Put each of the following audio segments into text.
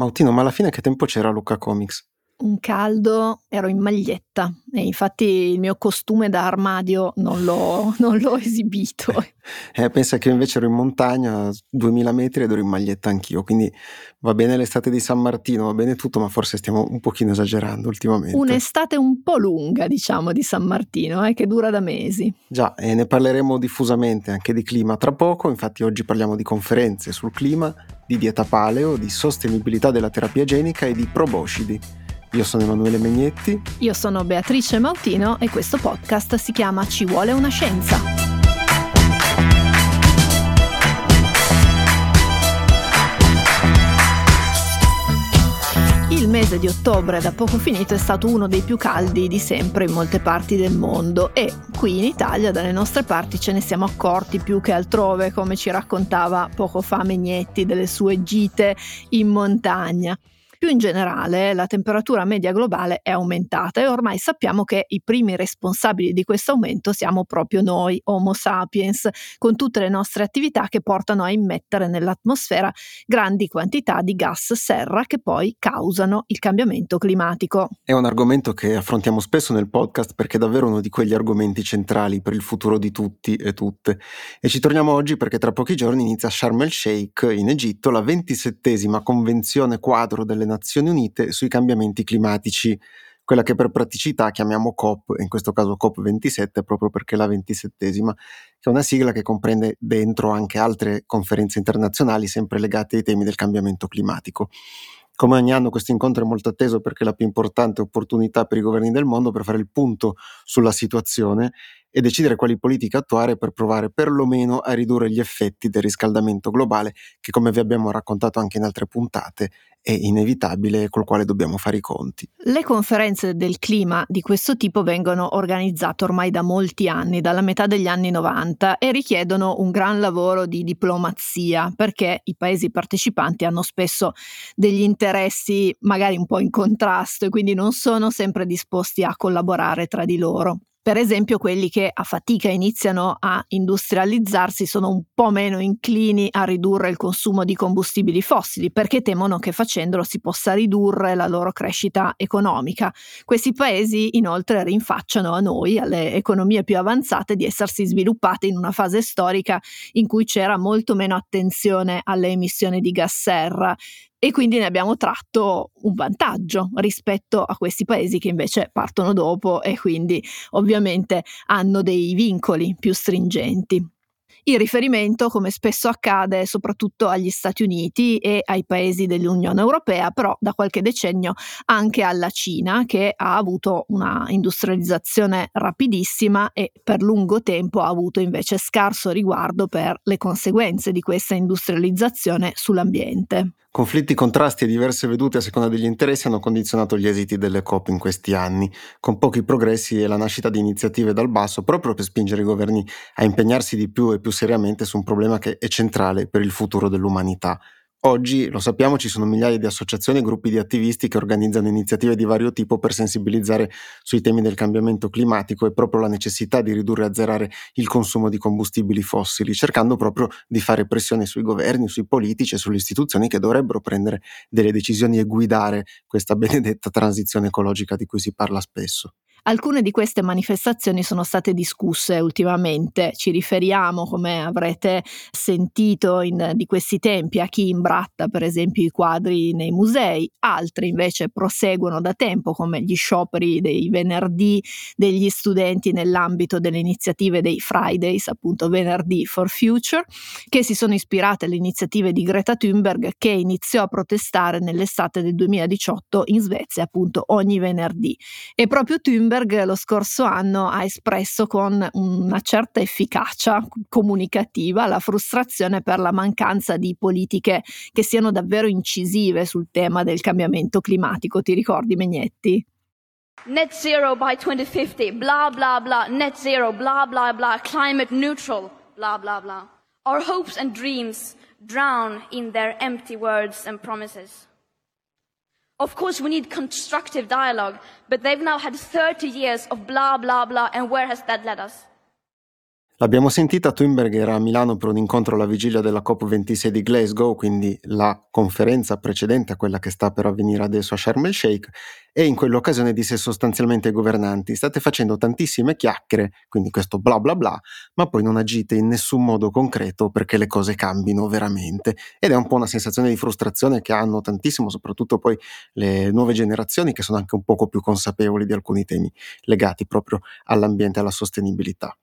Mautino, ma alla fine che tempo c'era Luca Comics? Un caldo, ero in maglietta e infatti il mio costume da armadio non l'ho, non l'ho esibito. Eh, pensa che invece ero in montagna a 2000 metri ed ero in maglietta anch'io, quindi va bene l'estate di San Martino, va bene tutto, ma forse stiamo un pochino esagerando ultimamente. Un'estate un po' lunga, diciamo, di San Martino, eh, che dura da mesi. Già, e ne parleremo diffusamente anche di clima tra poco, infatti oggi parliamo di conferenze sul clima, di dieta paleo, di sostenibilità della terapia genica e di proboscidi. Io sono Emanuele Megnetti. Io sono Beatrice Mautino e questo podcast si chiama Ci vuole una scienza. Il mese di ottobre da poco finito è stato uno dei più caldi di sempre in molte parti del mondo e qui in Italia dalle nostre parti ce ne siamo accorti più che altrove come ci raccontava poco fa Megnetti delle sue gite in montagna. Più in generale, la temperatura media globale è aumentata e ormai sappiamo che i primi responsabili di questo aumento siamo proprio noi, Homo sapiens, con tutte le nostre attività che portano a immettere nell'atmosfera grandi quantità di gas serra che poi causano il cambiamento climatico. È un argomento che affrontiamo spesso nel podcast perché è davvero uno di quegli argomenti centrali per il futuro di tutti e tutte. E ci torniamo oggi perché tra pochi giorni inizia Sharm el Sheikh, in Egitto, la ventisettesima convenzione quadro delle Nazioni Unite sui cambiamenti climatici, quella che per praticità chiamiamo COP, in questo caso COP27 proprio perché è la ventisettesima, che è una sigla che comprende dentro anche altre conferenze internazionali sempre legate ai temi del cambiamento climatico. Come ogni anno questo incontro è molto atteso perché è la più importante opportunità per i governi del mondo per fare il punto sulla situazione e decidere quali politiche attuare per provare perlomeno a ridurre gli effetti del riscaldamento globale che come vi abbiamo raccontato anche in altre puntate è inevitabile e col quale dobbiamo fare i conti. Le conferenze del clima di questo tipo vengono organizzate ormai da molti anni, dalla metà degli anni 90 e richiedono un gran lavoro di diplomazia perché i paesi partecipanti hanno spesso degli interessi magari un po' in contrasto e quindi non sono sempre disposti a collaborare tra di loro. Per esempio, quelli che a fatica iniziano a industrializzarsi sono un po' meno inclini a ridurre il consumo di combustibili fossili perché temono che facendolo si possa ridurre la loro crescita economica. Questi paesi inoltre rinfacciano a noi, alle economie più avanzate, di essersi sviluppate in una fase storica in cui c'era molto meno attenzione alle emissioni di gas serra e quindi ne abbiamo tratto un vantaggio rispetto a questi paesi che invece partono dopo e quindi ovviamente hanno dei vincoli più stringenti. Il riferimento, come spesso accade, soprattutto agli Stati Uniti e ai paesi dell'Unione Europea, però da qualche decennio anche alla Cina, che ha avuto una industrializzazione rapidissima e per lungo tempo ha avuto invece scarso riguardo per le conseguenze di questa industrializzazione sull'ambiente. Conflitti, contrasti e diverse vedute a seconda degli interessi hanno condizionato gli esiti delle COP in questi anni, con pochi progressi e la nascita di iniziative dal basso proprio per spingere i governi a impegnarsi di più e più seriamente su un problema che è centrale per il futuro dell'umanità, Oggi, lo sappiamo, ci sono migliaia di associazioni e gruppi di attivisti che organizzano iniziative di vario tipo per sensibilizzare sui temi del cambiamento climatico e proprio la necessità di ridurre e azzerare il consumo di combustibili fossili, cercando proprio di fare pressione sui governi, sui politici e sulle istituzioni che dovrebbero prendere delle decisioni e guidare questa benedetta transizione ecologica di cui si parla spesso. Alcune di queste manifestazioni sono state discusse ultimamente, ci riferiamo, come avrete sentito in, di questi tempi, a chi imbratta per esempio i quadri nei musei, altri invece proseguono da tempo come gli scioperi dei venerdì degli studenti nell'ambito delle iniziative dei Fridays, appunto venerdì for Future, che si sono ispirate alle iniziative di Greta Thunberg che iniziò a protestare nell'estate del 2018 in Svezia, appunto ogni venerdì. E proprio Thunberg Bloomberg lo scorso anno ha espresso con una certa efficacia comunicativa la frustrazione per la mancanza di politiche che siano davvero incisive sul tema del cambiamento climatico. Ti ricordi Megnetti? Net zero by 2050, blah blah blah, net zero, blah blah blah, climate neutral, blah blah blah. Our hopes and dreams drown in their empty words and promises. Of course, we need constructive dialogue, but they've now had 30 years of blah, blah, blah, and where has that led us? L'abbiamo sentita, Thunberg era a Milano per un incontro alla vigilia della COP26 di Glasgow, quindi la conferenza precedente a quella che sta per avvenire adesso a Sharm el Sheikh, e in quell'occasione disse sostanzialmente ai governanti state facendo tantissime chiacchiere, quindi questo bla bla bla, ma poi non agite in nessun modo concreto perché le cose cambino veramente. Ed è un po' una sensazione di frustrazione che hanno tantissimo, soprattutto poi le nuove generazioni che sono anche un poco più consapevoli di alcuni temi legati proprio all'ambiente e alla sostenibilità.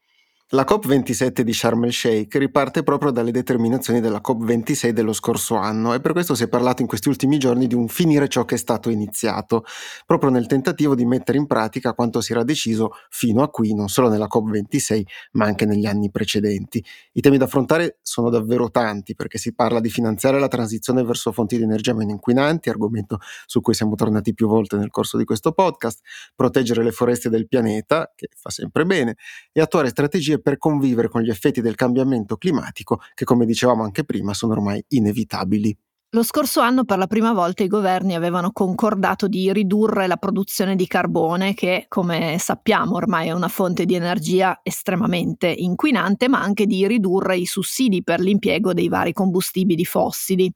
La COP27 di Sharm el Sheikh riparte proprio dalle determinazioni della COP26 dello scorso anno e per questo si è parlato in questi ultimi giorni di un finire ciò che è stato iniziato, proprio nel tentativo di mettere in pratica quanto si era deciso fino a qui, non solo nella COP26 ma anche negli anni precedenti. I temi da affrontare sono davvero tanti perché si parla di finanziare la transizione verso fonti di energia meno inquinanti, argomento su cui siamo tornati più volte nel corso di questo podcast, proteggere le foreste del pianeta, che fa sempre bene, e attuare strategie per convivere con gli effetti del cambiamento climatico che, come dicevamo anche prima, sono ormai inevitabili. Lo scorso anno per la prima volta i governi avevano concordato di ridurre la produzione di carbone che, come sappiamo, ormai è una fonte di energia estremamente inquinante, ma anche di ridurre i sussidi per l'impiego dei vari combustibili fossili.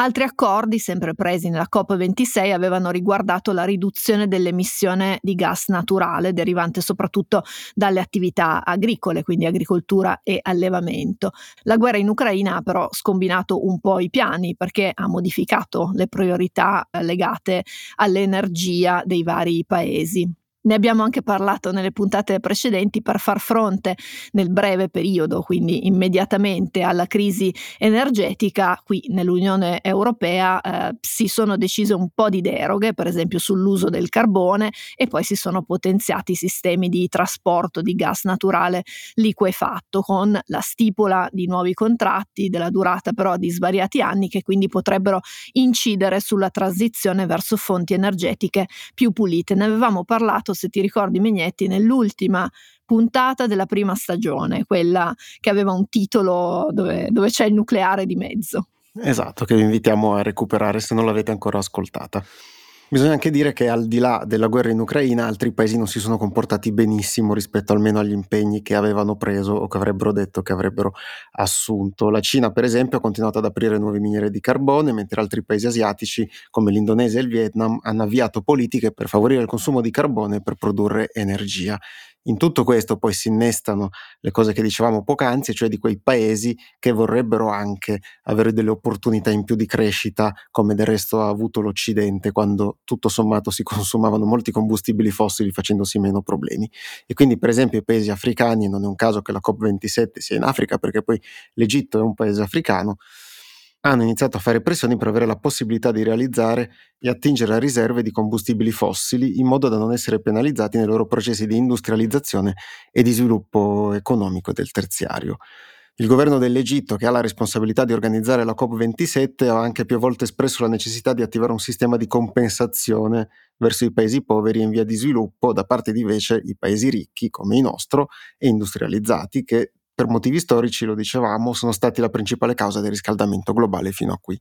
Altri accordi, sempre presi nella COP26, avevano riguardato la riduzione dell'emissione di gas naturale derivante soprattutto dalle attività agricole, quindi agricoltura e allevamento. La guerra in Ucraina ha però scombinato un po' i piani perché ha modificato le priorità legate all'energia dei vari paesi. Ne abbiamo anche parlato nelle puntate precedenti per far fronte nel breve periodo, quindi immediatamente alla crisi energetica, qui nell'Unione Europea eh, si sono decise un po' di deroghe, per esempio sull'uso del carbone e poi si sono potenziati i sistemi di trasporto di gas naturale liquefatto con la stipula di nuovi contratti della durata però di svariati anni che quindi potrebbero incidere sulla transizione verso fonti energetiche più pulite. Ne avevamo parlato parlato, se ti ricordi Megnetti, nell'ultima puntata della prima stagione, quella che aveva un titolo dove, dove c'è il nucleare di mezzo. Esatto, che vi invitiamo a recuperare se non l'avete ancora ascoltata. Bisogna anche dire che al di là della guerra in Ucraina altri paesi non si sono comportati benissimo rispetto almeno agli impegni che avevano preso o che avrebbero detto che avrebbero assunto. La Cina per esempio ha continuato ad aprire nuove miniere di carbone mentre altri paesi asiatici come l'Indonesia e il Vietnam hanno avviato politiche per favorire il consumo di carbone per produrre energia. In tutto questo poi si innestano le cose che dicevamo poc'anzi, cioè di quei paesi che vorrebbero anche avere delle opportunità in più di crescita, come del resto ha avuto l'Occidente quando tutto sommato si consumavano molti combustibili fossili facendosi meno problemi. E quindi per esempio i paesi africani, non è un caso che la COP27 sia in Africa perché poi l'Egitto è un paese africano, hanno iniziato a fare pressioni per avere la possibilità di realizzare e attingere a riserve di combustibili fossili in modo da non essere penalizzati nei loro processi di industrializzazione e di sviluppo economico del terziario. Il governo dell'Egitto, che ha la responsabilità di organizzare la COP27, ha anche più volte espresso la necessità di attivare un sistema di compensazione verso i paesi poveri in via di sviluppo, da parte di invece i paesi ricchi, come il nostro, e industrializzati, che per motivi storici, lo dicevamo, sono stati la principale causa del riscaldamento globale fino a qui.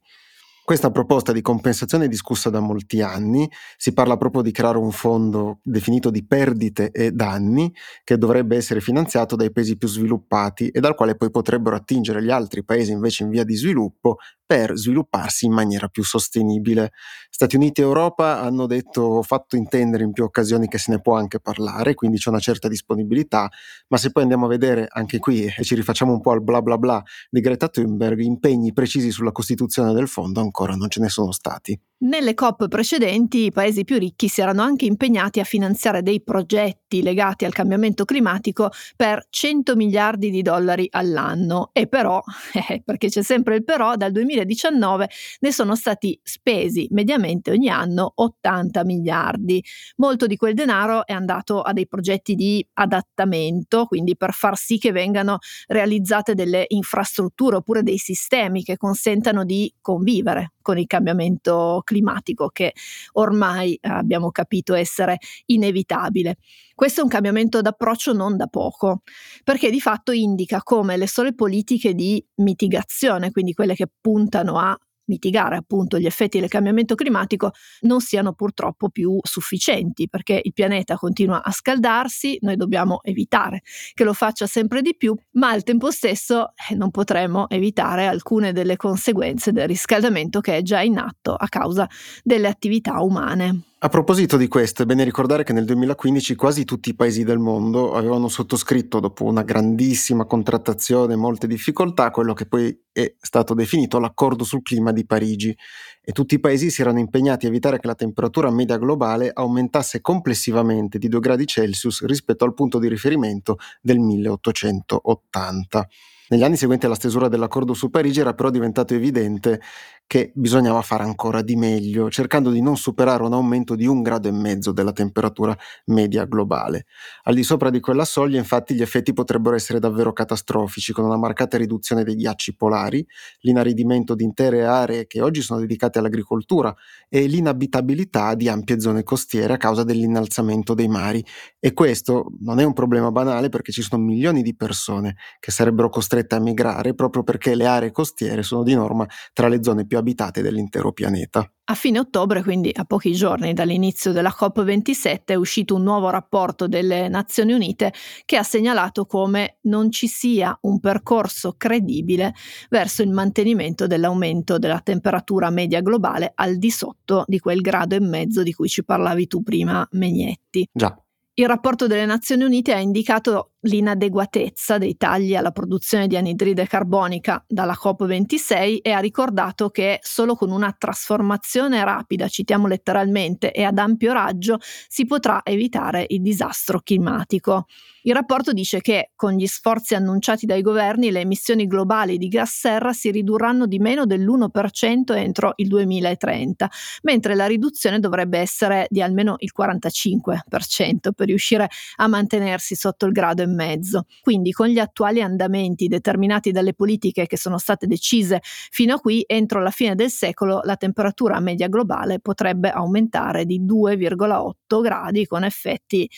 Questa proposta di compensazione è discussa da molti anni, si parla proprio di creare un fondo definito di perdite e danni che dovrebbe essere finanziato dai paesi più sviluppati e dal quale poi potrebbero attingere gli altri paesi invece in via di sviluppo per svilupparsi in maniera più sostenibile. Stati Uniti e Europa hanno detto, fatto intendere in più occasioni che se ne può anche parlare, quindi c'è una certa disponibilità, ma se poi andiamo a vedere anche qui e ci rifacciamo un po' al bla bla bla di Greta Thunberg, impegni precisi sulla costituzione del fondo ancora non ce ne sono stati. Nelle COP precedenti i paesi più ricchi si erano anche impegnati a finanziare dei progetti legati al cambiamento climatico per 100 miliardi di dollari all'anno e però, eh, perché c'è sempre il però, dal 2019 ne sono stati spesi mediamente ogni anno 80 miliardi. Molto di quel denaro è andato a dei progetti di adattamento, quindi per far sì che vengano realizzate delle infrastrutture oppure dei sistemi che consentano di convivere con il cambiamento climatico che ormai abbiamo capito essere inevitabile. Questo è un cambiamento d'approccio non da poco, perché di fatto indica come le sole politiche di mitigazione, quindi quelle che puntano a mitigare appunto gli effetti del cambiamento climatico non siano purtroppo più sufficienti perché il pianeta continua a scaldarsi, noi dobbiamo evitare che lo faccia sempre di più, ma al tempo stesso eh, non potremo evitare alcune delle conseguenze del riscaldamento che è già in atto a causa delle attività umane. A proposito di questo, è bene ricordare che nel 2015 quasi tutti i paesi del mondo avevano sottoscritto, dopo una grandissima contrattazione e molte difficoltà, quello che poi è stato definito l'accordo sul clima di Parigi e tutti i paesi si erano impegnati a evitare che la temperatura media globale aumentasse complessivamente di 2 gradi Celsius rispetto al punto di riferimento del 1880. Negli anni seguenti alla stesura dell'accordo su Parigi era però diventato evidente che bisognava fare ancora di meglio, cercando di non superare un aumento di un grado e mezzo della temperatura media globale. Al di sopra di quella soglia, infatti, gli effetti potrebbero essere davvero catastrofici, con una marcata riduzione dei ghiacci polari, l'inaridimento di intere aree che oggi sono dedicate all'agricoltura e l'inabitabilità di ampie zone costiere a causa dell'innalzamento dei mari. E questo non è un problema banale perché ci sono milioni di persone che sarebbero costrette a migrare proprio perché le aree costiere sono di norma tra le zone più abitate dell'intero pianeta. A fine ottobre, quindi a pochi giorni dall'inizio della COP27, è uscito un nuovo rapporto delle Nazioni Unite che ha segnalato come non ci sia un percorso credibile verso il mantenimento dell'aumento della temperatura media globale al di sotto di quel grado e mezzo di cui ci parlavi tu prima, Megnetti. Già. Il rapporto delle Nazioni Unite ha indicato l'inadeguatezza dei tagli alla produzione di anidride carbonica dalla COP26 e ha ricordato che solo con una trasformazione rapida, citiamo letteralmente, e ad ampio raggio si potrà evitare il disastro climatico. Il rapporto dice che con gli sforzi annunciati dai governi le emissioni globali di gas serra si ridurranno di meno dell'1% entro il 2030, mentre la riduzione dovrebbe essere di almeno il 45% per riuscire a mantenersi sotto il grado e mezzo. Quindi con gli attuali andamenti determinati dalle politiche che sono state decise fino a qui, entro la fine del secolo la temperatura media globale potrebbe aumentare di 2,8 gradi con effetti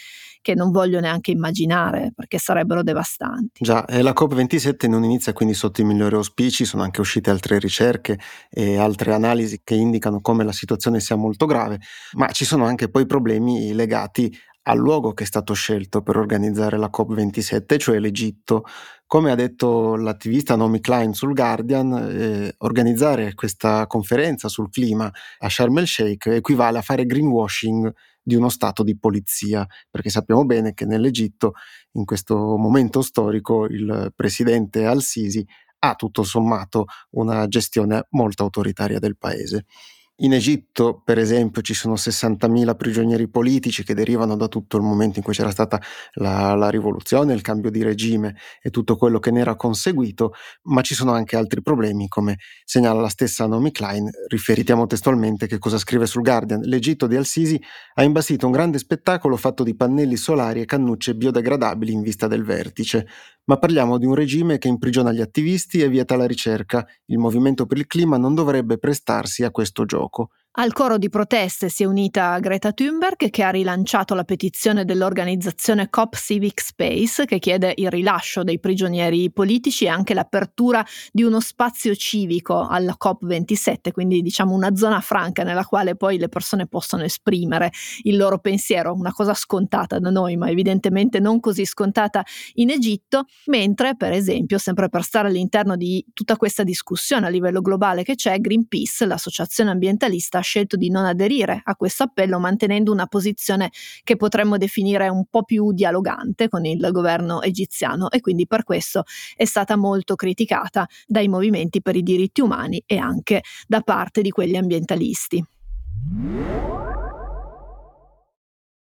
che non voglio neanche immaginare perché sarebbero devastanti. Già, e la COP27 non inizia quindi sotto i migliori auspici, sono anche uscite altre ricerche e altre analisi che indicano come la situazione sia molto grave, ma ci sono anche poi problemi legati al luogo che è stato scelto per organizzare la COP27, cioè l'Egitto. Come ha detto l'attivista Naomi Klein sul Guardian, eh, organizzare questa conferenza sul clima a Sharm el Sheikh equivale a fare greenwashing di uno stato di polizia, perché sappiamo bene che nell'Egitto in questo momento storico il presidente al-Sisi ha tutto sommato una gestione molto autoritaria del paese. In Egitto, per esempio, ci sono 60.000 prigionieri politici che derivano da tutto il momento in cui c'era stata la, la, rivoluzione, il cambio di regime e tutto quello che ne era conseguito, ma ci sono anche altri problemi, come segnala la stessa Naomi Klein, riferitiamo testualmente che cosa scrive sul Guardian. L'Egitto di Al-Sisi ha imbastito un grande spettacolo fatto di pannelli solari e cannucce biodegradabili in vista del vertice, ma parliamo di un regime che imprigiona gli attivisti e vieta la ricerca. Il movimento per il clima non dovrebbe prestarsi a questo gioco. Al coro di proteste si è unita Greta Thunberg che ha rilanciato la petizione dell'organizzazione COP Civic Space che chiede il rilascio dei prigionieri politici e anche l'apertura di uno spazio civico alla COP27, quindi diciamo una zona franca nella quale poi le persone possono esprimere il loro pensiero, una cosa scontata da noi ma evidentemente non così scontata in Egitto, mentre per esempio, sempre per stare all'interno di tutta questa discussione a livello globale che c'è, Greenpeace, l'associazione ambientalista, scelto di non aderire a questo appello mantenendo una posizione che potremmo definire un po' più dialogante con il governo egiziano e quindi per questo è stata molto criticata dai movimenti per i diritti umani e anche da parte di quegli ambientalisti.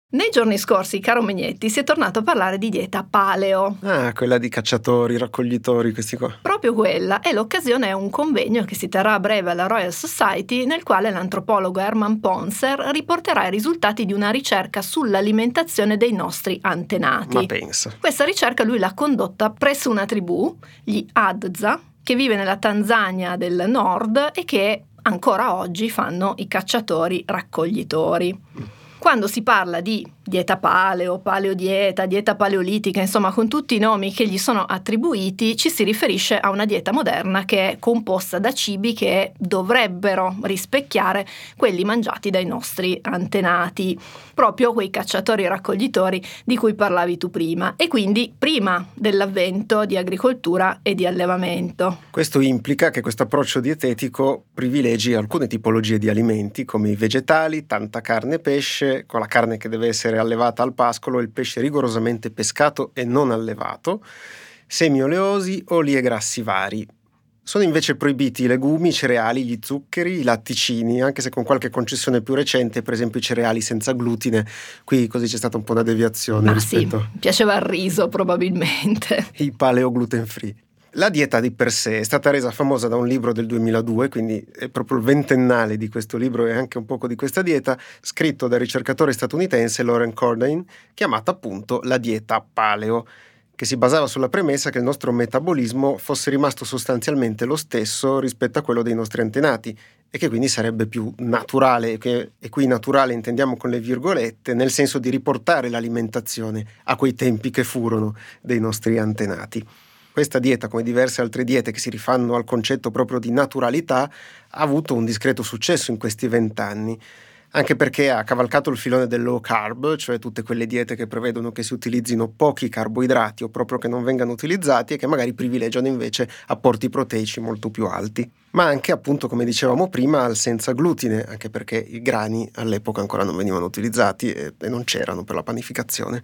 Nei giorni scorsi, caro Megnetti, si è tornato a parlare di dieta paleo. Ah, quella di cacciatori, raccoglitori, questi qua. Proprio quella, e l'occasione è un convegno che si terrà a breve alla Royal Society, nel quale l'antropologo Herman Ponser riporterà i risultati di una ricerca sull'alimentazione dei nostri antenati. Ma pensa. Questa ricerca lui l'ha condotta presso una tribù, gli Adza, che vive nella Tanzania del nord e che ancora oggi fanno i cacciatori raccoglitori. Quando si parla di dieta paleo, paleodieta, dieta paleolitica, insomma con tutti i nomi che gli sono attribuiti, ci si riferisce a una dieta moderna che è composta da cibi che dovrebbero rispecchiare quelli mangiati dai nostri antenati, proprio quei cacciatori e raccoglitori di cui parlavi tu prima, e quindi prima dell'avvento di agricoltura e di allevamento. Questo implica che questo approccio dietetico privilegi alcune tipologie di alimenti come i vegetali, tanta carne e pesce, con la carne che deve essere allevata al pascolo, il pesce rigorosamente pescato e non allevato, semi oleosi, oli e grassi vari. Sono invece proibiti i legumi, i cereali, gli zuccheri, i latticini, anche se con qualche concessione più recente, per esempio i cereali senza glutine. Qui così c'è stata un po' una deviazione Ma rispetto. Sì, piaceva il riso probabilmente. I paleo gluten free. La dieta di per sé è stata resa famosa da un libro del 2002, quindi è proprio il ventennale di questo libro e anche un poco di questa dieta, scritto dal ricercatore statunitense Lauren Cordain, chiamata appunto la dieta paleo, che si basava sulla premessa che il nostro metabolismo fosse rimasto sostanzialmente lo stesso rispetto a quello dei nostri antenati e che quindi sarebbe più naturale, e qui naturale intendiamo con le virgolette, nel senso di riportare l'alimentazione a quei tempi che furono dei nostri antenati. Questa dieta, come diverse altre diete che si rifanno al concetto proprio di naturalità, ha avuto un discreto successo in questi vent'anni anche perché ha cavalcato il filone del low carb, cioè tutte quelle diete che prevedono che si utilizzino pochi carboidrati o proprio che non vengano utilizzati e che magari privilegiano invece apporti proteici molto più alti. Ma anche, appunto, come dicevamo prima, al senza glutine, anche perché i grani all'epoca ancora non venivano utilizzati e, e non c'erano per la panificazione.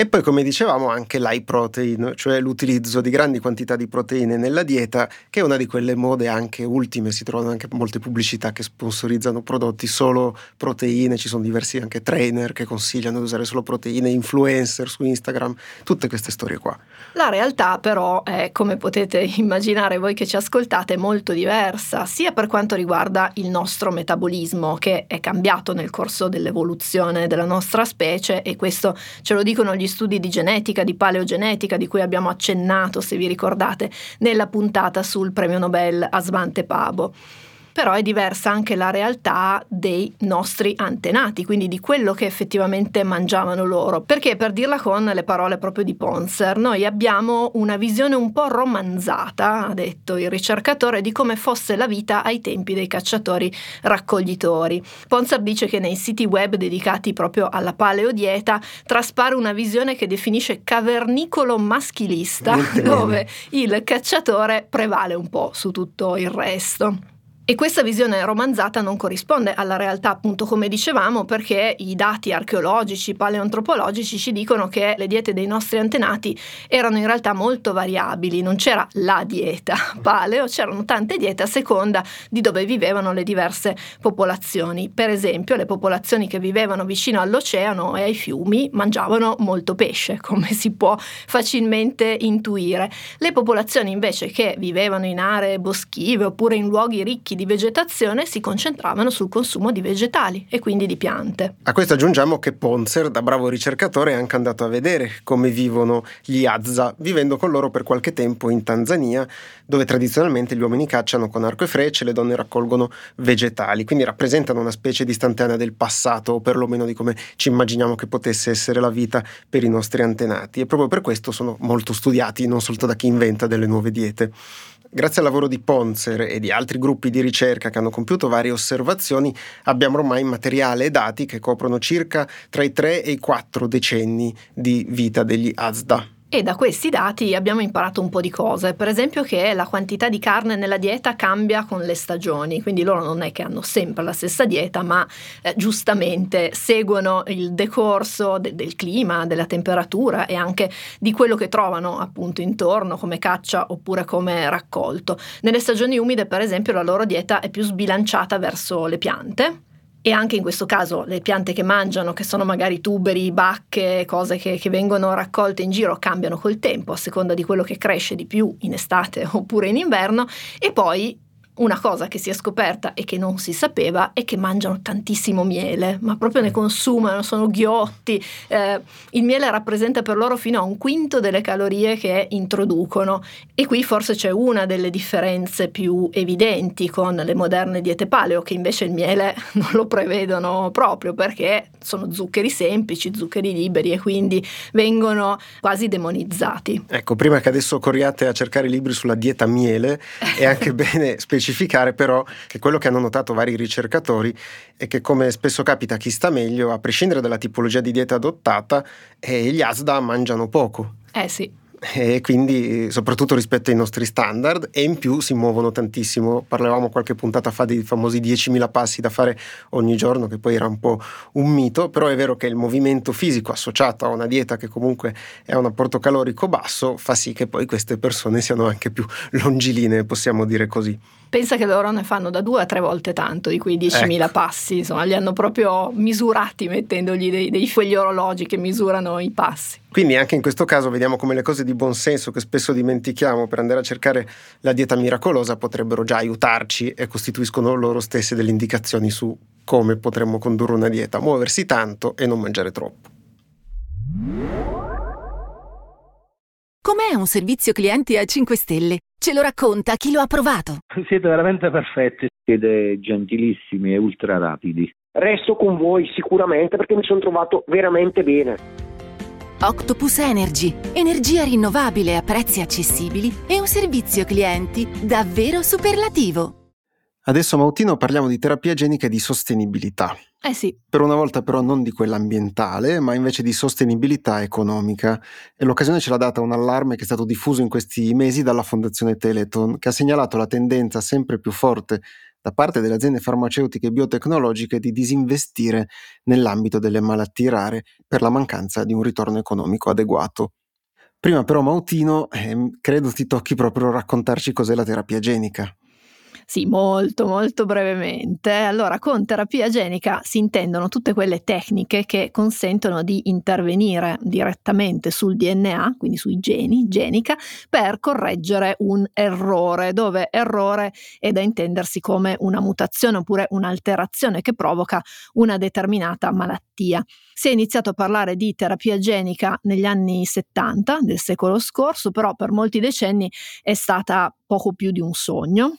E poi, come dicevamo, anche l'high protein, cioè l'utilizzo di grandi quantità di proteine nella dieta, che è una di quelle mode anche ultime. Si trovano anche molte pubblicità che sponsorizzano prodotti solo proteine, ci sono diversi anche trainer che consigliano di usare solo proteine, influencer su Instagram, tutte queste storie qua. La realtà però è, come potete immaginare voi che ci ascoltate, molto diversa, sia per quanto riguarda il nostro metabolismo, che è cambiato nel corso dell'evoluzione della nostra specie, e questo ce lo dicono gli studi di genetica, di paleogenetica, di cui abbiamo accennato, se vi ricordate, nella puntata sul premio Nobel a Svante Pabo però è diversa anche la realtà dei nostri antenati, quindi di quello che effettivamente mangiavano loro. Perché per dirla con le parole proprio di Ponser, noi abbiamo una visione un po' romanzata, ha detto il ricercatore, di come fosse la vita ai tempi dei cacciatori raccoglitori. Ponser dice che nei siti web dedicati proprio alla paleodieta traspare una visione che definisce cavernicolo maschilista, dove il cacciatore prevale un po' su tutto il resto. E questa visione romanzata non corrisponde alla realtà, appunto come dicevamo, perché i dati archeologici, paleoantropologici ci dicono che le diete dei nostri antenati erano in realtà molto variabili, non c'era la dieta paleo, c'erano tante diete a seconda di dove vivevano le diverse popolazioni. Per esempio, le popolazioni che vivevano vicino all'oceano e ai fiumi mangiavano molto pesce, come si può facilmente intuire. Le popolazioni invece che vivevano in aree boschive oppure in luoghi ricchi di vegetazione si concentravano sul consumo di vegetali e quindi di piante. A questo aggiungiamo che Ponzer, da bravo ricercatore, è anche andato a vedere come vivono gli Azza, vivendo con loro per qualche tempo in Tanzania, dove tradizionalmente gli uomini cacciano con arco e frecce le donne raccolgono vegetali, quindi rappresentano una specie di istantanea del passato, o perlomeno di come ci immaginiamo che potesse essere la vita per i nostri antenati. E proprio per questo sono molto studiati, non soltanto da chi inventa delle nuove diete. Grazie al lavoro di Ponzer e di altri gruppi di ricerca che hanno compiuto varie osservazioni, abbiamo ormai materiale e dati che coprono circa tra i 3 e i 4 decenni di vita degli Azda. E da questi dati abbiamo imparato un po' di cose, per esempio che la quantità di carne nella dieta cambia con le stagioni, quindi loro non è che hanno sempre la stessa dieta, ma eh, giustamente seguono il decorso de- del clima, della temperatura e anche di quello che trovano appunto intorno come caccia oppure come raccolto. Nelle stagioni umide, per esempio, la loro dieta è più sbilanciata verso le piante, e anche in questo caso le piante che mangiano, che sono magari tuberi, bacche, cose che, che, vengono raccolte in giro, cambiano col tempo a seconda di quello che cresce di più in estate oppure in inverno. E poi Una cosa che si è scoperta e che non si sapeva è che mangiano tantissimo miele, ma proprio ne consumano, sono ghiotti. Eh, il miele rappresenta per loro fino a un quinto delle calorie che introducono e qui forse c'è una delle differenze più evidenti con le moderne diete paleo che invece il miele non lo prevedono proprio perché sono zuccheri semplici, zuccheri liberi e quindi vengono quasi demonizzati. Ecco, prima che adesso corriate a cercare libri sulla dieta miele è anche bene specificare specificare però che quello che hanno notato vari ricercatori è che come spesso capita chi sta meglio, a prescindere dalla tipologia di dieta adottata, eh, gli ASDA mangiano poco. Eh sì e quindi soprattutto rispetto ai nostri standard e in più si muovono tantissimo. Parlavamo qualche puntata fa dei famosi 10.000 passi da fare ogni giorno, che poi era un po' un mito, però è vero che il movimento fisico associato a una dieta che comunque è un apporto calorico basso fa sì che poi queste persone siano anche più longilinee, possiamo dire così. Pensa che loro ne fanno da due a tre volte tanto di quei 10.000 ecco. passi, insomma, li hanno proprio misurati mettendogli dei, dei quegli orologi che misurano i passi. Quindi anche in questo caso vediamo come le cose di buon senso che spesso dimentichiamo per andare a cercare la dieta miracolosa potrebbero già aiutarci e costituiscono loro stesse delle indicazioni su come potremmo condurre una dieta, muoversi tanto e non mangiare troppo. Com'è un servizio clienti a 5 stelle? Ce lo racconta chi lo ha provato. Siete veramente perfetti, siete gentilissimi e ultra rapidi. Resto con voi sicuramente perché mi sono trovato veramente bene. Octopus Energy, energia rinnovabile a prezzi accessibili e un servizio clienti davvero superlativo. Adesso Mautino parliamo di terapia genica e di sostenibilità. Eh sì. Per una volta però non di quella ambientale, ma invece di sostenibilità economica. E l'occasione ce l'ha data un allarme che è stato diffuso in questi mesi dalla Fondazione Teleton, che ha segnalato la tendenza sempre più forte da parte delle aziende farmaceutiche e biotecnologiche di disinvestire nell'ambito delle malattie rare per la mancanza di un ritorno economico adeguato. Prima però Mautino, eh, credo ti tocchi proprio raccontarci cos'è la terapia genica. Sì, molto, molto brevemente. Allora, con terapia genica si intendono tutte quelle tecniche che consentono di intervenire direttamente sul DNA, quindi sui geni, genica, per correggere un errore, dove errore è da intendersi come una mutazione oppure un'alterazione che provoca una determinata malattia. Si è iniziato a parlare di terapia genica negli anni 70 del secolo scorso, però per molti decenni è stata poco più di un sogno.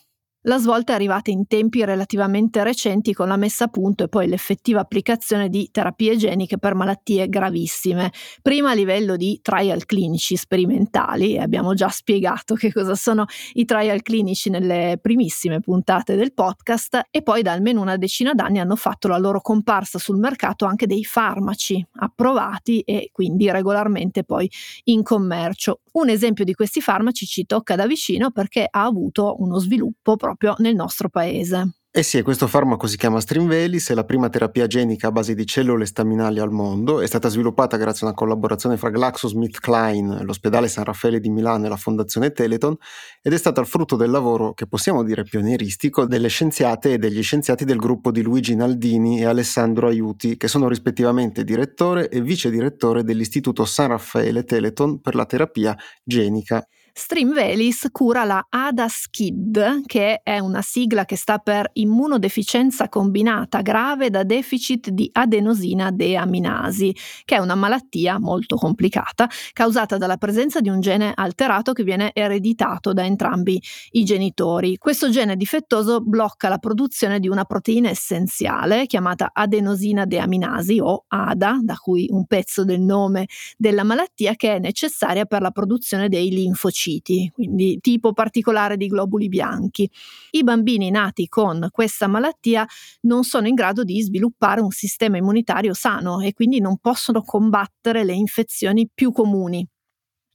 La svolta è arrivata in tempi relativamente recenti con la messa a punto e poi l'effettiva applicazione di terapie geniche per malattie gravissime, prima a livello di trial clinici sperimentali, e abbiamo già spiegato che cosa sono i trial clinici nelle primissime puntate del podcast, e poi da almeno una decina d'anni hanno fatto la loro comparsa sul mercato anche dei farmaci approvati e quindi regolarmente poi in commercio. Un esempio di questi farmaci ci tocca da vicino perché ha avuto uno sviluppo proprio nel nostro paese. Eh sì, questo farmaco si chiama Strinvelis, è la prima terapia genica a base di cellule staminali al mondo, è stata sviluppata grazie a una collaborazione fra GlaxoSmithKline, l'ospedale San Raffaele di Milano e la fondazione Teleton ed è stata il frutto del lavoro, che possiamo dire pionieristico, delle scienziate e degli scienziati del gruppo di Luigi Naldini e Alessandro Aiuti, che sono rispettivamente direttore e vice direttore dell'Istituto San Raffaele Teleton per la terapia genica Streamvelis cura la ADA-SCID, che è una sigla che sta per immunodeficienza combinata grave da deficit di adenosina deaminasi, che è una malattia molto complicata causata dalla presenza di un gene alterato che viene ereditato da entrambi i genitori. Questo gene difettoso blocca la produzione di una proteina essenziale chiamata adenosina deaminasi o ADA, da cui un pezzo del nome della malattia che è necessaria per la produzione dei linfociti linfociti, quindi tipo particolare di globuli bianchi. I bambini nati con questa malattia non sono in grado di sviluppare un sistema immunitario sano e quindi non possono combattere le infezioni più comuni.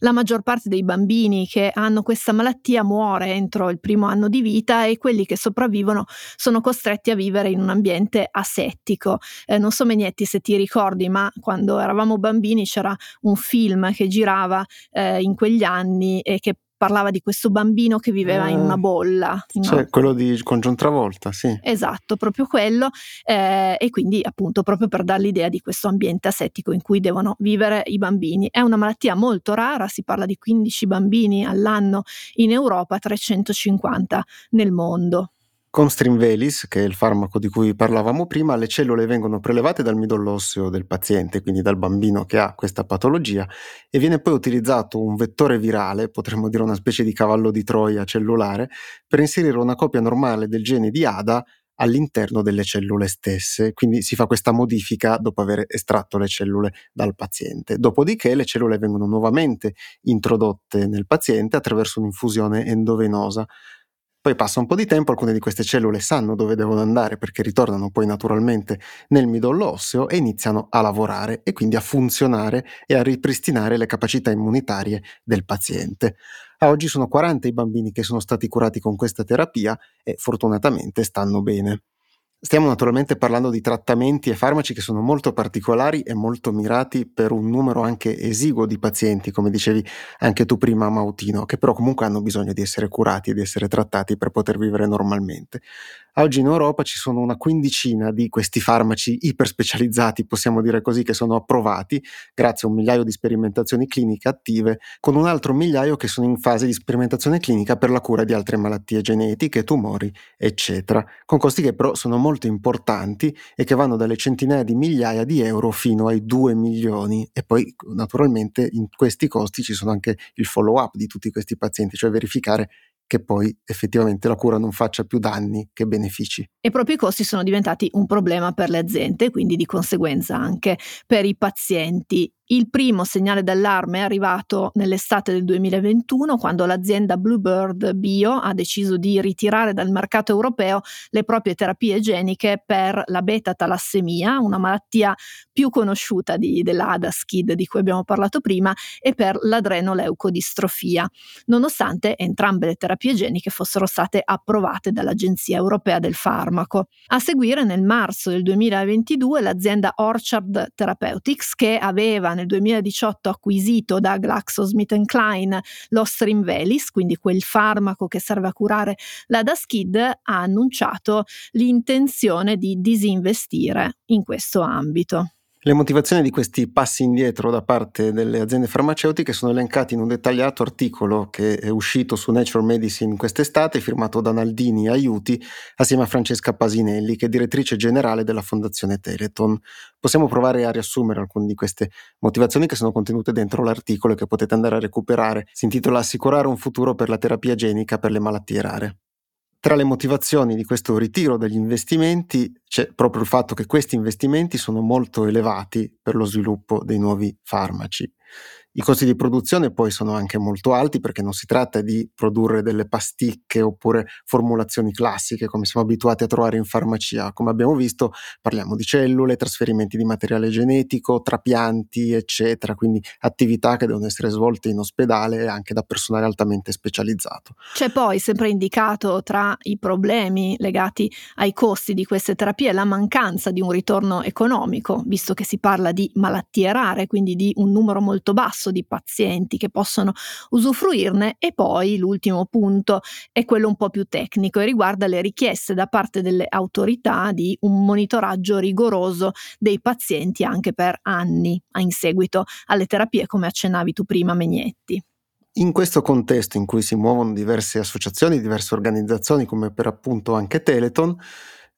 La maggior parte dei bambini che hanno questa malattia muore entro il primo anno di vita e quelli che sopravvivono sono costretti a vivere in un ambiente asettico. Eh, non so Megnetti se ti ricordi, ma quando eravamo bambini c'era un film che girava eh, in quegli anni e che parlava di questo bambino che viveva eh, in una bolla. Cioè, no? quello di, con John Travolta, sì. Esatto, proprio quello. Eh, e quindi appunto proprio per dare l'idea di questo ambiente asettico in cui devono vivere i bambini. È una malattia molto rara, si parla di 15 bambini all'anno in Europa, 350 nel mondo. Con Strinvelis, che è il farmaco di cui parlavamo prima, le cellule vengono prelevate dal midollo osseo del paziente, quindi dal bambino che ha questa patologia, e viene poi utilizzato un vettore virale, potremmo dire una specie di cavallo di Troia cellulare, per inserire una copia normale del gene di ADA all'interno delle cellule stesse. Quindi si fa questa modifica dopo aver estratto le cellule dal paziente. Dopodiché le cellule vengono nuovamente introdotte nel paziente attraverso un'infusione endovenosa poi passa un po' di tempo, alcune di queste cellule sanno dove devono andare perché ritornano poi naturalmente nel midollo osseo e iniziano a lavorare e quindi a funzionare e a ripristinare le capacità immunitarie del paziente. A oggi sono 40 i bambini che sono stati curati con questa terapia e fortunatamente stanno bene. Stiamo naturalmente parlando di trattamenti e farmaci che sono molto particolari e molto mirati per un numero anche esiguo di pazienti, come dicevi anche tu prima Mautino, che però comunque hanno bisogno di essere curati e di essere trattati per poter vivere normalmente. Oggi in Europa ci sono una quindicina di questi farmaci iperspecializzati, possiamo dire così, che sono approvati grazie a un migliaio di sperimentazioni cliniche attive, con un altro migliaio che sono in fase di sperimentazione clinica per la cura di altre malattie genetiche, tumori, eccetera, con costi che però sono molto importanti e che vanno dalle centinaia di migliaia di euro fino ai 2 milioni. E poi naturalmente in questi costi ci sono anche il follow up di tutti questi pazienti, cioè verificare che poi effettivamente la cura non faccia più danni che benefici. E proprio i costi sono diventati un problema per le aziende, quindi di conseguenza anche per i pazienti. Il primo segnale d'allarme è arrivato nell'estate del 2021 quando l'azienda Bluebird Bio ha deciso di ritirare dal mercato europeo le proprie terapie geniche per la beta-talassemia, una malattia più conosciuta di, dell'ADA SKID di cui abbiamo parlato prima, e per l'adrenoleucodistrofia, nonostante entrambe le terapie geniche fossero state approvate dall'Agenzia Europea del Farmaco. A seguire, nel marzo del 2022, l'azienda Orchard Therapeutics, che aveva nel 2018 acquisito da GlaxoSmithKline lo Strimvelis, quindi quel farmaco che serve a curare la DASKID, ha annunciato l'intenzione di disinvestire in questo ambito. Le motivazioni di questi passi indietro da parte delle aziende farmaceutiche sono elencate in un dettagliato articolo che è uscito su Natural Medicine quest'estate, firmato da Naldini Aiuti assieme a Francesca Pasinelli, che è direttrice generale della Fondazione Teleton. Possiamo provare a riassumere alcune di queste motivazioni che sono contenute dentro l'articolo e che potete andare a recuperare. Si intitola Assicurare un futuro per la terapia genica per le malattie rare. Tra le motivazioni di questo ritiro degli investimenti c'è proprio il fatto che questi investimenti sono molto elevati per lo sviluppo dei nuovi farmaci. I costi di produzione poi sono anche molto alti perché non si tratta di produrre delle pasticche oppure formulazioni classiche come siamo abituati a trovare in farmacia. Come abbiamo visto parliamo di cellule, trasferimenti di materiale genetico, trapianti, eccetera, quindi attività che devono essere svolte in ospedale e anche da personale altamente specializzato. C'è poi sempre indicato tra i problemi legati ai costi di queste terapie la mancanza di un ritorno economico, visto che si parla di malattie rare, quindi di un numero molto basso basso di pazienti che possono usufruirne e poi l'ultimo punto è quello un po' più tecnico e riguarda le richieste da parte delle autorità di un monitoraggio rigoroso dei pazienti anche per anni in seguito alle terapie come accennavi tu prima Megnetti. In questo contesto in cui si muovono diverse associazioni, diverse organizzazioni come per appunto anche Teleton,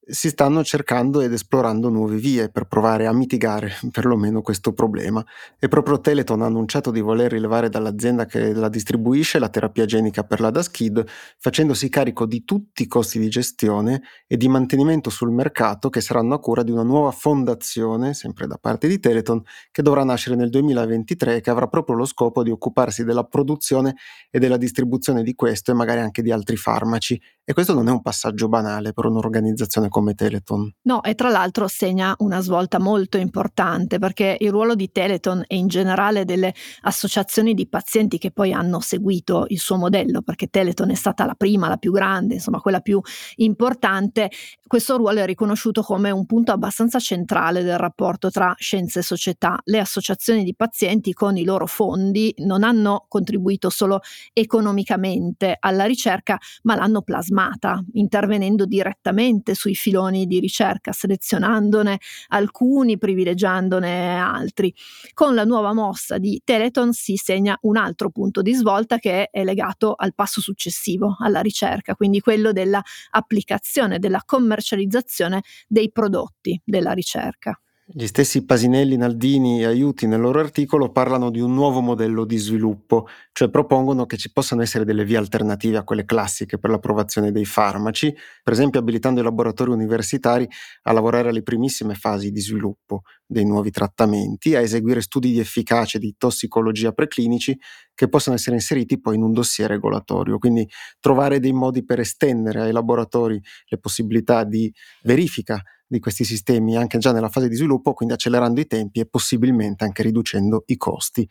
si stanno cercando ed esplorando nuove vie per provare a mitigare perlomeno questo problema e proprio Teleton ha annunciato di voler rilevare dall'azienda che la distribuisce la terapia genica per la DASKID facendosi carico di tutti i costi di gestione e di mantenimento sul mercato che saranno a cura di una nuova fondazione, sempre da parte di Teleton, che dovrà nascere nel 2023 e che avrà proprio lo scopo di occuparsi della produzione e della distribuzione di questo e magari anche di altri farmaci. E questo non è un passaggio banale per un'organizzazione come Teleton. No, e tra l'altro segna una svolta molto importante perché il ruolo di Teleton e in generale delle associazioni di pazienti che poi hanno seguito il suo modello, perché Teleton è stata la prima, la più grande, insomma quella più importante, questo ruolo è riconosciuto come un punto abbastanza centrale del rapporto tra scienza e società. Le associazioni di pazienti con i loro fondi non hanno contribuito solo economicamente alla ricerca, ma l'hanno plasmata plasmata, intervenendo direttamente sui filoni di ricerca, selezionandone alcuni, privilegiandone altri. Con la nuova mossa di Teleton si segna un altro punto di svolta che è legato al passo successivo, alla ricerca, quindi quello della applicazione, della commercializzazione dei prodotti della ricerca. Gli stessi Pasinelli, Naldini e Aiuti nel loro articolo parlano di un nuovo modello di sviluppo, cioè propongono che ci possano essere delle vie alternative a quelle classiche per l'approvazione dei farmaci, per esempio abilitando i laboratori universitari a lavorare alle primissime fasi di sviluppo dei nuovi trattamenti, a eseguire studi di efficacia di tossicologia preclinici che possano essere inseriti poi in un dossier regolatorio. Quindi trovare dei modi per estendere ai laboratori le possibilità di verifica di questi sistemi anche già nella fase di sviluppo, quindi accelerando i tempi e possibilmente anche riducendo i costi.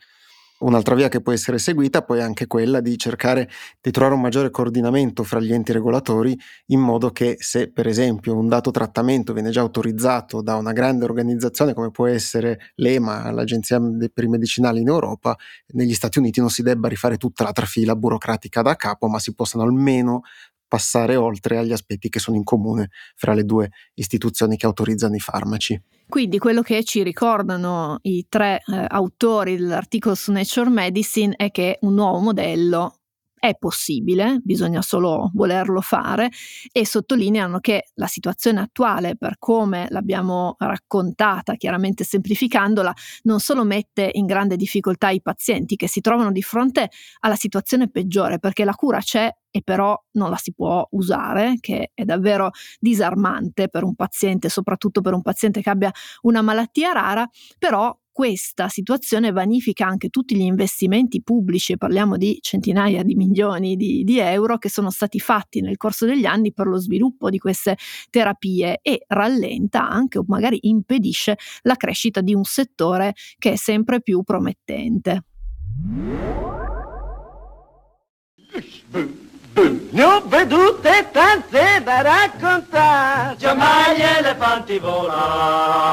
Un'altra via che può essere seguita poi è anche quella di cercare di trovare un maggiore coordinamento fra gli enti regolatori in modo che se per esempio un dato trattamento viene già autorizzato da una grande organizzazione come può essere l'EMA, l'Agenzia per i Medicinali in Europa, negli Stati Uniti non si debba rifare tutta la trafila burocratica da capo, ma si possano almeno passare oltre agli aspetti che sono in comune fra le due istituzioni che autorizzano i farmaci. Quindi quello che ci ricordano i tre eh, autori dell'articolo su Nature Medicine è che un nuovo modello è possibile, bisogna solo volerlo fare e sottolineano che la situazione attuale, per come l'abbiamo raccontata, chiaramente semplificandola, non solo mette in grande difficoltà i pazienti che si trovano di fronte alla situazione peggiore, perché la cura c'è e però non la si può usare, che è davvero disarmante per un paziente, soprattutto per un paziente che abbia una malattia rara, però questa situazione vanifica anche tutti gli investimenti pubblici, e parliamo di centinaia di milioni di, di, euro che sono stati fatti nel corso degli anni per lo sviluppo di queste terapie e rallenta anche o magari impedisce la crescita di un settore che è sempre più promettente. Ne ho vedute tante da raccontare, già gli elefanti volano.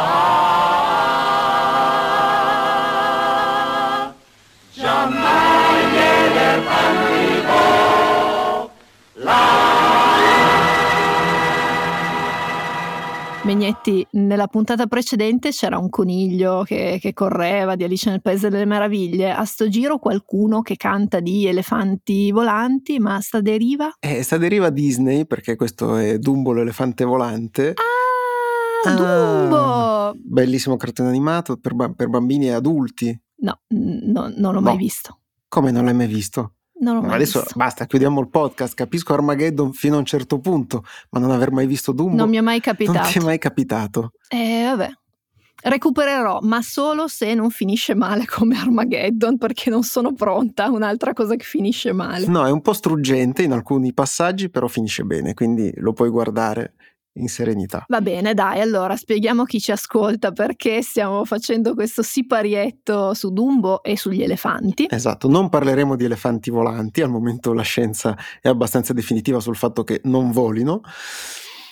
Megnetti, nella puntata precedente c'era un coniglio che, che, correva di Alice nel Paese delle Meraviglie. A sto giro qualcuno che canta di elefanti volanti, ma sta deriva? Eh, sta deriva Disney, perché questo è Dumbo l'elefante volante. Ah, ah Dumbo! Bellissimo cartone animato per, per bambini e adulti. No, no non l'ho no. mai visto. Come non l'hai mai visto? Non l'ho mai adesso visto. basta, chiudiamo il podcast. Capisco Armageddon fino a un certo punto, ma non aver mai visto Dumbo. Non mi è mai capitato. Non ti è mai capitato. Eh, vabbè. Recupererò, ma solo se non finisce male come Armageddon, perché non sono pronta a un'altra cosa che finisce male. No, è un po' struggente in alcuni passaggi, però finisce bene, quindi lo puoi guardare in serenità. Va bene, dai, allora spieghiamo a chi ci ascolta perché stiamo facendo questo siparietto su Dumbo e sugli elefanti. Esatto, non parleremo di elefanti volanti, al momento la scienza è abbastanza definitiva sul fatto che non volino.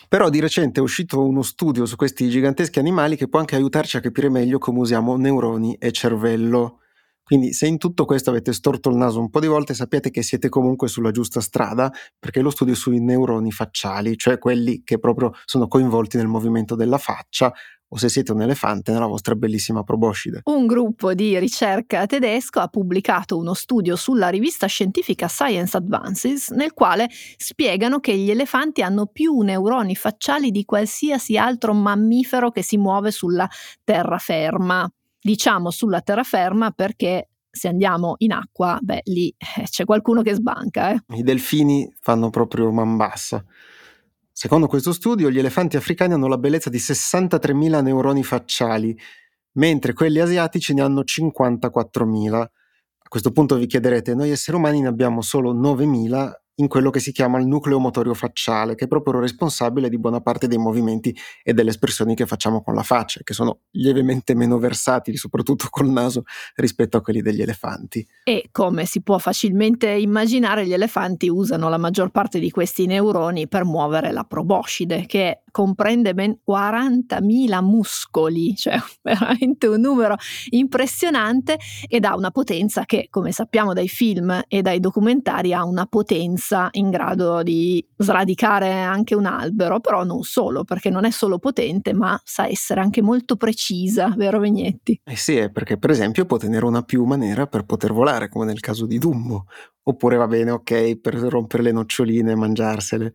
Però di recente è uscito uno studio su questi giganteschi animali che può anche aiutarci a capire meglio come usiamo neuroni e cervello. Quindi se in tutto questo avete storto il naso un po' di volte sappiate che siete comunque sulla giusta strada perché lo studio sui neuroni facciali, cioè quelli che proprio sono coinvolti nel movimento della faccia o se siete un elefante nella vostra bellissima proboscide. Un gruppo di ricerca tedesco ha pubblicato uno studio sulla rivista scientifica Science Advances nel quale spiegano che gli elefanti hanno più neuroni facciali di qualsiasi altro mammifero che si muove sulla terraferma diciamo sulla terraferma perché se andiamo in acqua, beh, lì eh, c'è qualcuno che sbanca. Eh. I delfini fanno proprio man bassa. Secondo questo studio, gli elefanti africani hanno la bellezza di 63.000 neuroni facciali, mentre quelli asiatici ne hanno 54.000. A questo punto vi chiederete, noi esseri umani ne abbiamo solo 9.000 in quello che si chiama il nucleo motorio facciale, che è proprio responsabile di buona parte dei movimenti e delle espressioni che facciamo con la faccia, che sono lievemente meno versatili, soprattutto col naso, rispetto a quelli degli elefanti. E come si può facilmente immaginare, gli elefanti usano la maggior parte di questi neuroni per muovere la proboscide, che è comprende ben 40.000 muscoli, cioè veramente un numero impressionante ed ha una potenza che, come sappiamo dai film e dai documentari, ha una potenza in grado di sradicare anche un albero, però non solo, perché non è solo potente, ma sa essere anche molto precisa, vero Vignetti? Eh sì, è perché per esempio può tenere una piuma nera per poter volare, come nel caso di Dumbo, oppure va bene, ok, per rompere le noccioline e mangiarsele.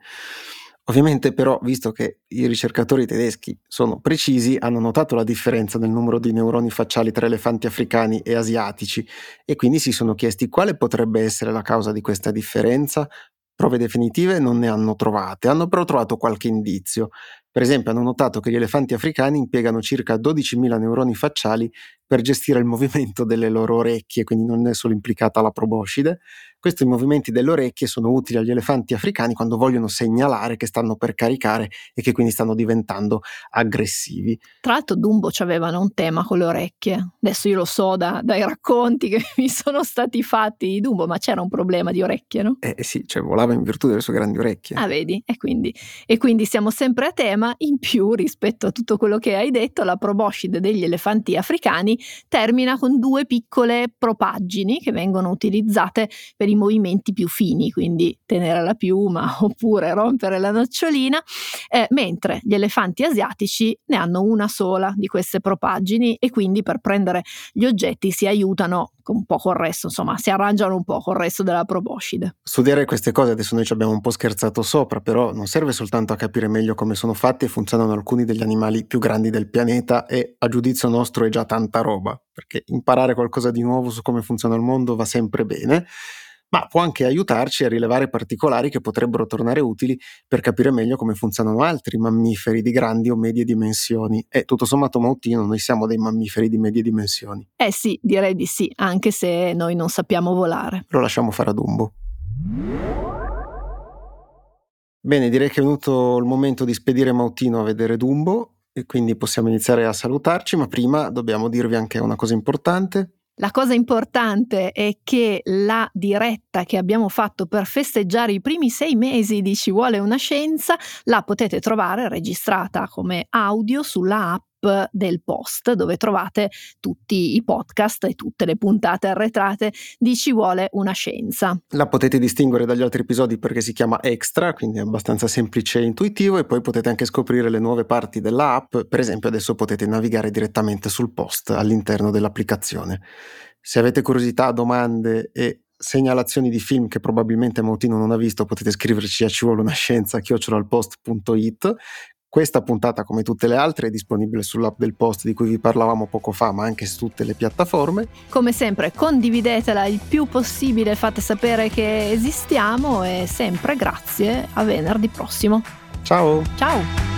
Ovviamente però, visto che i ricercatori tedeschi sono precisi, hanno notato la differenza nel numero di neuroni facciali tra elefanti africani e asiatici e quindi si sono chiesti quale potrebbe essere la causa di questa differenza. Prove definitive non ne hanno trovate, hanno però trovato qualche indizio. Per esempio hanno notato che gli elefanti africani impiegano circa 12.000 neuroni facciali per gestire il movimento delle loro orecchie, quindi non è solo implicata la proboscide, questi movimenti delle orecchie sono utili agli elefanti africani quando vogliono segnalare che stanno per caricare e che quindi stanno diventando aggressivi. Tra l'altro Dumbo avevano un tema con le orecchie. Adesso io lo so da, dai racconti che mi sono stati fatti di Dumbo, ma c'era un problema di orecchie, no? Eh, eh sì, cioè volava in virtù delle sue grandi orecchie. Ah, vedi? E quindi, e quindi siamo sempre a tema. In più, rispetto a tutto quello che hai detto, la proboscide degli elefanti africani termina con due piccole propaggini che vengono utilizzate per i movimenti più fini, quindi tenere la piuma oppure rompere la nocciolina, eh, mentre gli elefanti asiatici ne hanno una sola di queste propaggini e quindi per prendere gli oggetti si aiutano un po' col resto, insomma, si arrangiano un po' col resto della proboscide. Studiare queste cose adesso noi ci abbiamo un po' scherzato sopra, però non serve soltanto a capire meglio come sono fatti e funzionano alcuni degli animali più grandi del pianeta e a giudizio nostro è già tanta roba, perché imparare qualcosa di nuovo su come funziona il mondo va sempre bene ma può anche aiutarci a rilevare particolari che potrebbero tornare utili per capire meglio come funzionano altri mammiferi di grandi o medie dimensioni. E tutto sommato, Mautino, noi siamo dei mammiferi di medie dimensioni. Eh sì, direi di sì, anche se noi non sappiamo volare. Lo lasciamo fare a Dumbo. Bene, direi che è venuto il momento di spedire Mautino a vedere Dumbo e quindi possiamo iniziare a salutarci, ma prima dobbiamo dirvi anche una cosa importante. La cosa importante è che la diretta che abbiamo fatto per festeggiare i primi sei mesi di Ci vuole una scienza la potete trovare registrata come audio sulla app del post dove trovate tutti i podcast e tutte le puntate arretrate di Ci vuole una scienza. La potete distinguere dagli altri episodi perché si chiama Extra, quindi è abbastanza semplice e intuitivo e poi potete anche scoprire le nuove parti della app, per esempio adesso potete navigare direttamente sul post all'interno dell'applicazione. Se avete curiosità, domande e segnalazioni di film che probabilmente Mautino non ha visto, potete scriverci a ci vuole una scienza chiocciolalpost.it questa puntata, come tutte le altre, è disponibile sull'app del post di cui vi parlavamo poco fa, ma anche su tutte le piattaforme. Come sempre, condividetela il più possibile, fate sapere che esistiamo e sempre grazie a venerdì prossimo. Ciao! Ciao!